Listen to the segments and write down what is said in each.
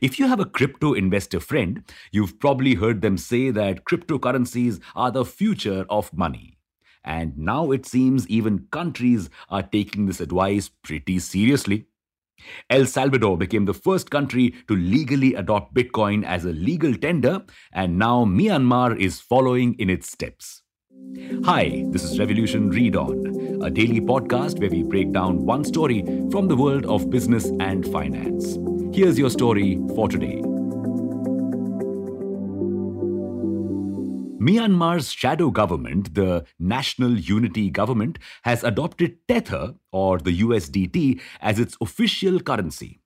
If you have a crypto investor friend, you've probably heard them say that cryptocurrencies are the future of money. And now it seems even countries are taking this advice pretty seriously. El Salvador became the first country to legally adopt Bitcoin as a legal tender, and now Myanmar is following in its steps. Hi, this is Revolution Read On, a daily podcast where we break down one story from the world of business and finance. Here's your story for today. Myanmar's shadow government, the National Unity Government, has adopted Tether, or the USDT, as its official currency.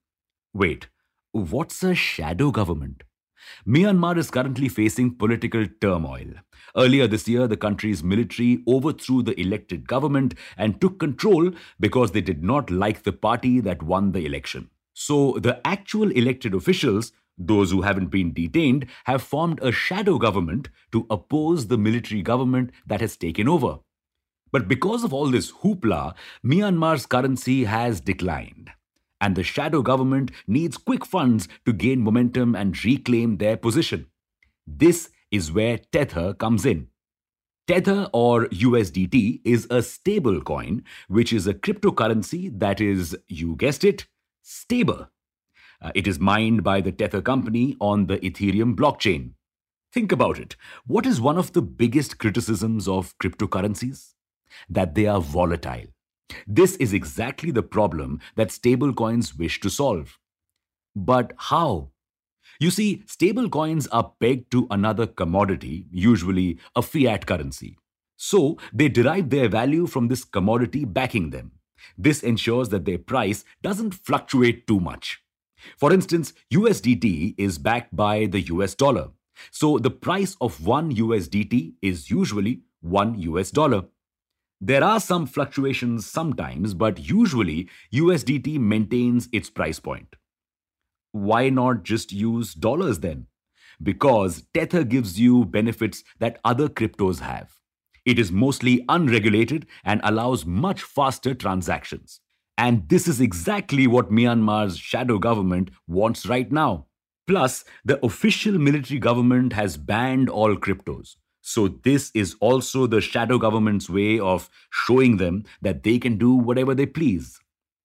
Wait, what's a shadow government? Myanmar is currently facing political turmoil. Earlier this year, the country's military overthrew the elected government and took control because they did not like the party that won the election. So the actual elected officials those who haven't been detained have formed a shadow government to oppose the military government that has taken over. But because of all this hoopla, Myanmar's currency has declined. And the shadow government needs quick funds to gain momentum and reclaim their position. This is where Tether comes in. Tether or USDT is a stable coin, which is a cryptocurrency that is, you guessed it, stable. Uh, it is mined by the Tether company on the Ethereum blockchain. Think about it. What is one of the biggest criticisms of cryptocurrencies? That they are volatile. This is exactly the problem that stablecoins wish to solve. But how? You see, stablecoins are pegged to another commodity, usually a fiat currency. So they derive their value from this commodity backing them. This ensures that their price doesn't fluctuate too much. For instance, USDT is backed by the US dollar. So the price of 1 USDT is usually 1 US dollar. There are some fluctuations sometimes, but usually USDT maintains its price point. Why not just use dollars then? Because Tether gives you benefits that other cryptos have. It is mostly unregulated and allows much faster transactions. And this is exactly what Myanmar's shadow government wants right now. Plus, the official military government has banned all cryptos. So, this is also the shadow government's way of showing them that they can do whatever they please.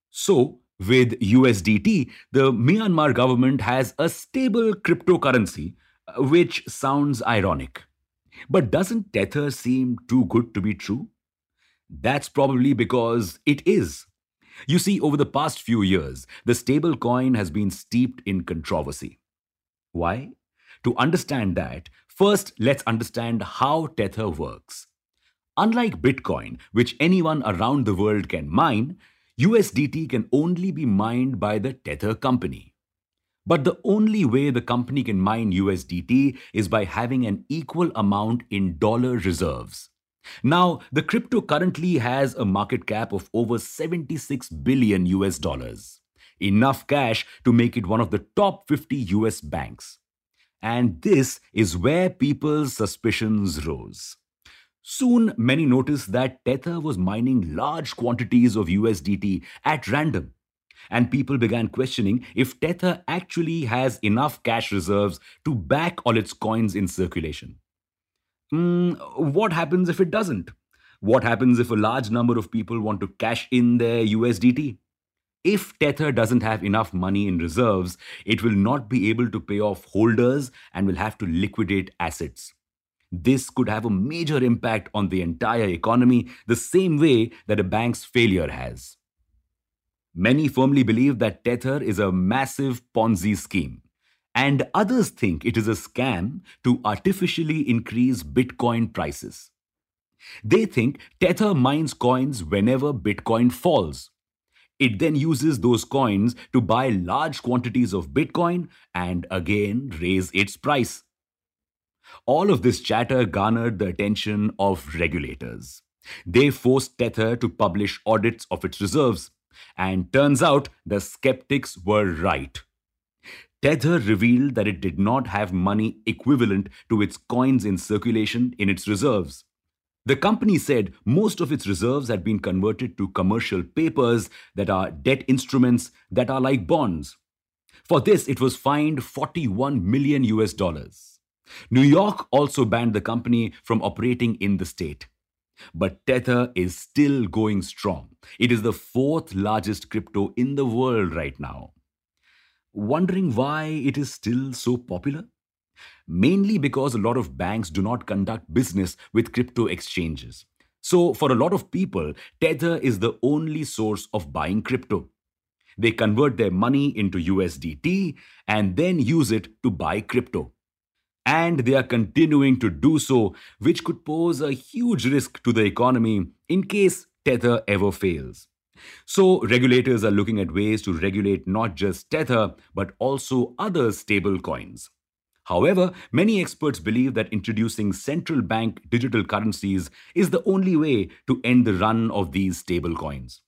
So, with USDT, the Myanmar government has a stable cryptocurrency, uh, which sounds ironic. But doesn't Tether seem too good to be true? That's probably because it is. You see, over the past few years, the stablecoin has been steeped in controversy. Why? To understand that, first let's understand how Tether works. Unlike Bitcoin, which anyone around the world can mine, USDT can only be mined by the Tether company. But the only way the company can mine USDT is by having an equal amount in dollar reserves. Now, the crypto currently has a market cap of over 76 billion US dollars, enough cash to make it one of the top 50 US banks. And this is where people's suspicions rose. Soon, many noticed that Tether was mining large quantities of USDT at random. And people began questioning if Tether actually has enough cash reserves to back all its coins in circulation. Mm, what happens if it doesn't? What happens if a large number of people want to cash in their USDT? If Tether doesn't have enough money in reserves, it will not be able to pay off holders and will have to liquidate assets. This could have a major impact on the entire economy, the same way that a bank's failure has. Many firmly believe that Tether is a massive Ponzi scheme and others think it is a scam to artificially increase Bitcoin prices. They think Tether mines coins whenever Bitcoin falls. It then uses those coins to buy large quantities of Bitcoin and again raise its price. All of this chatter garnered the attention of regulators. They forced Tether to publish audits of its reserves. And turns out the skeptics were right. Tether revealed that it did not have money equivalent to its coins in circulation in its reserves. The company said most of its reserves had been converted to commercial papers that are debt instruments that are like bonds. For this, it was fined 41 million US dollars. New York also banned the company from operating in the state. But Tether is still going strong. It is the fourth largest crypto in the world right now. Wondering why it is still so popular? Mainly because a lot of banks do not conduct business with crypto exchanges. So, for a lot of people, Tether is the only source of buying crypto. They convert their money into USDT and then use it to buy crypto. And they are continuing to do so, which could pose a huge risk to the economy in case Tether ever fails. So, regulators are looking at ways to regulate not just Tether, but also other stable coins. However, many experts believe that introducing central bank digital currencies is the only way to end the run of these stable coins.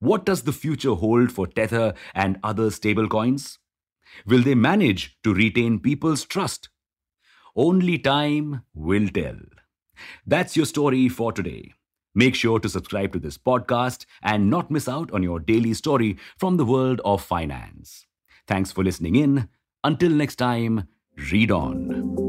What does the future hold for Tether and other stablecoins? Will they manage to retain people's trust? Only time will tell. That's your story for today. Make sure to subscribe to this podcast and not miss out on your daily story from the world of finance. Thanks for listening in. Until next time, read on.